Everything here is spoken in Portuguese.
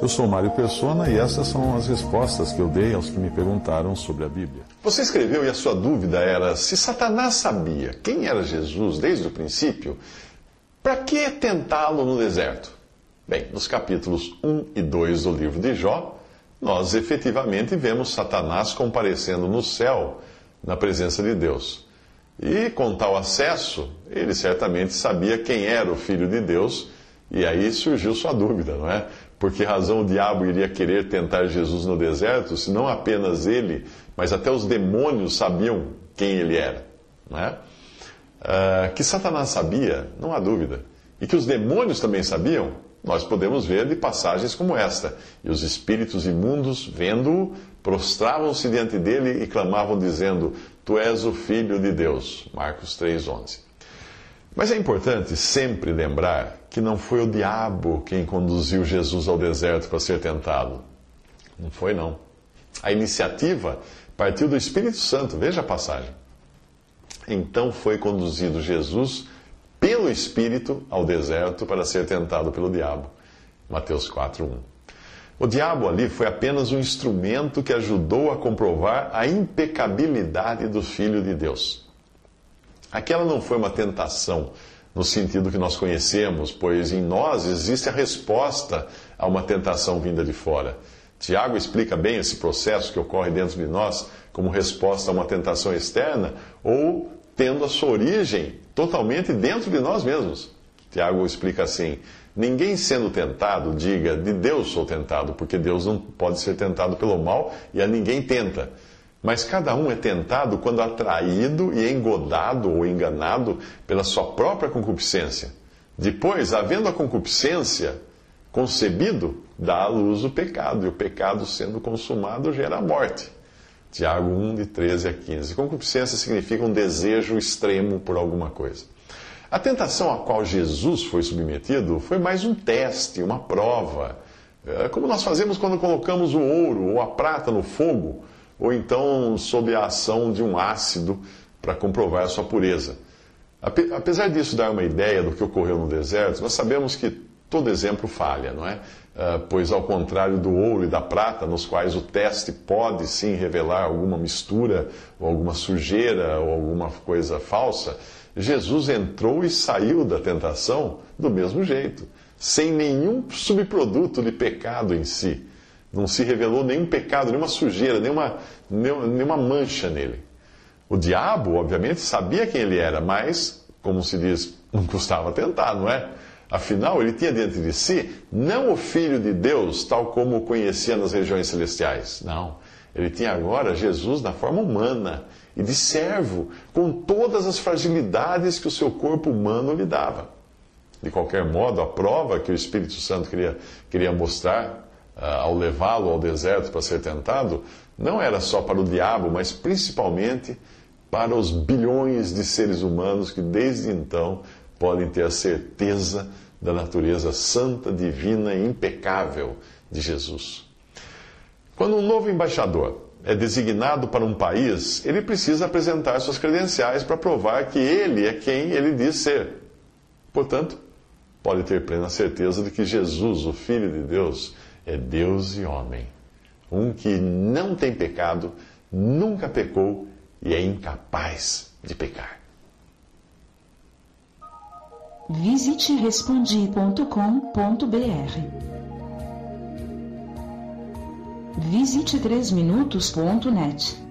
Eu sou Mário Persona e essas são as respostas que eu dei aos que me perguntaram sobre a Bíblia. Você escreveu e a sua dúvida era: se Satanás sabia quem era Jesus desde o princípio, para que tentá-lo no deserto? Bem, nos capítulos 1 e 2 do livro de Jó, nós efetivamente vemos Satanás comparecendo no céu na presença de Deus. E com tal acesso, ele certamente sabia quem era o Filho de Deus, e aí surgiu sua dúvida, não é? Por que razão o diabo iria querer tentar Jesus no deserto, se não apenas ele, mas até os demônios sabiam quem ele era? Não é? Uh, que Satanás sabia, não há dúvida. E que os demônios também sabiam, nós podemos ver de passagens como esta. E os espíritos imundos, vendo-o, prostravam-se diante dele e clamavam, dizendo: Tu és o Filho de Deus. Marcos 3,11. Mas é importante sempre lembrar que não foi o diabo quem conduziu Jesus ao deserto para ser tentado. Não foi, não. A iniciativa partiu do Espírito Santo, veja a passagem. Então foi conduzido Jesus pelo Espírito ao deserto para ser tentado pelo diabo. Mateus 4:1. O diabo ali foi apenas um instrumento que ajudou a comprovar a impecabilidade do Filho de Deus. Aquela não foi uma tentação no sentido que nós conhecemos, pois em nós existe a resposta a uma tentação vinda de fora. Tiago explica bem esse processo que ocorre dentro de nós como resposta a uma tentação externa ou tendo a sua origem totalmente dentro de nós mesmos. Tiago explica assim: ninguém sendo tentado diga de Deus sou tentado, porque Deus não pode ser tentado pelo mal e a ninguém tenta. Mas cada um é tentado quando atraído e engodado ou enganado pela sua própria concupiscência. Depois, havendo a concupiscência concebido, dá à luz o pecado, e o pecado sendo consumado gera a morte. Tiago 1, de 13 a 15. Concupiscência significa um desejo extremo por alguma coisa. A tentação a qual Jesus foi submetido foi mais um teste, uma prova. É como nós fazemos quando colocamos o ouro ou a prata no fogo, ou então sob a ação de um ácido para comprovar a sua pureza. Apesar disso dar uma ideia do que ocorreu no deserto, nós sabemos que todo exemplo falha, não é? Ah, pois ao contrário do ouro e da prata, nos quais o teste pode sim revelar alguma mistura, ou alguma sujeira, ou alguma coisa falsa, Jesus entrou e saiu da tentação do mesmo jeito, sem nenhum subproduto de pecado em si. Não se revelou nenhum pecado, nenhuma sujeira, nenhuma, nenhuma mancha nele. O diabo, obviamente, sabia quem ele era, mas, como se diz, não custava tentar, não é? Afinal, ele tinha diante de si não o Filho de Deus, tal como o conhecia nas regiões celestiais. Não. Ele tinha agora Jesus na forma humana e de servo, com todas as fragilidades que o seu corpo humano lhe dava. De qualquer modo, a prova que o Espírito Santo queria, queria mostrar ao levá-lo ao deserto para ser tentado não era só para o diabo, mas principalmente para os bilhões de seres humanos que desde então podem ter a certeza da natureza santa, divina e impecável de Jesus. Quando um novo embaixador é designado para um país, ele precisa apresentar suas credenciais para provar que ele é quem ele diz ser. Portanto, pode ter plena certeza de que Jesus, o Filho de Deus, é Deus e homem. Um que não tem pecado, nunca pecou e é incapaz de pecar. Visite respondi.com.br. Visite 3minutos.net.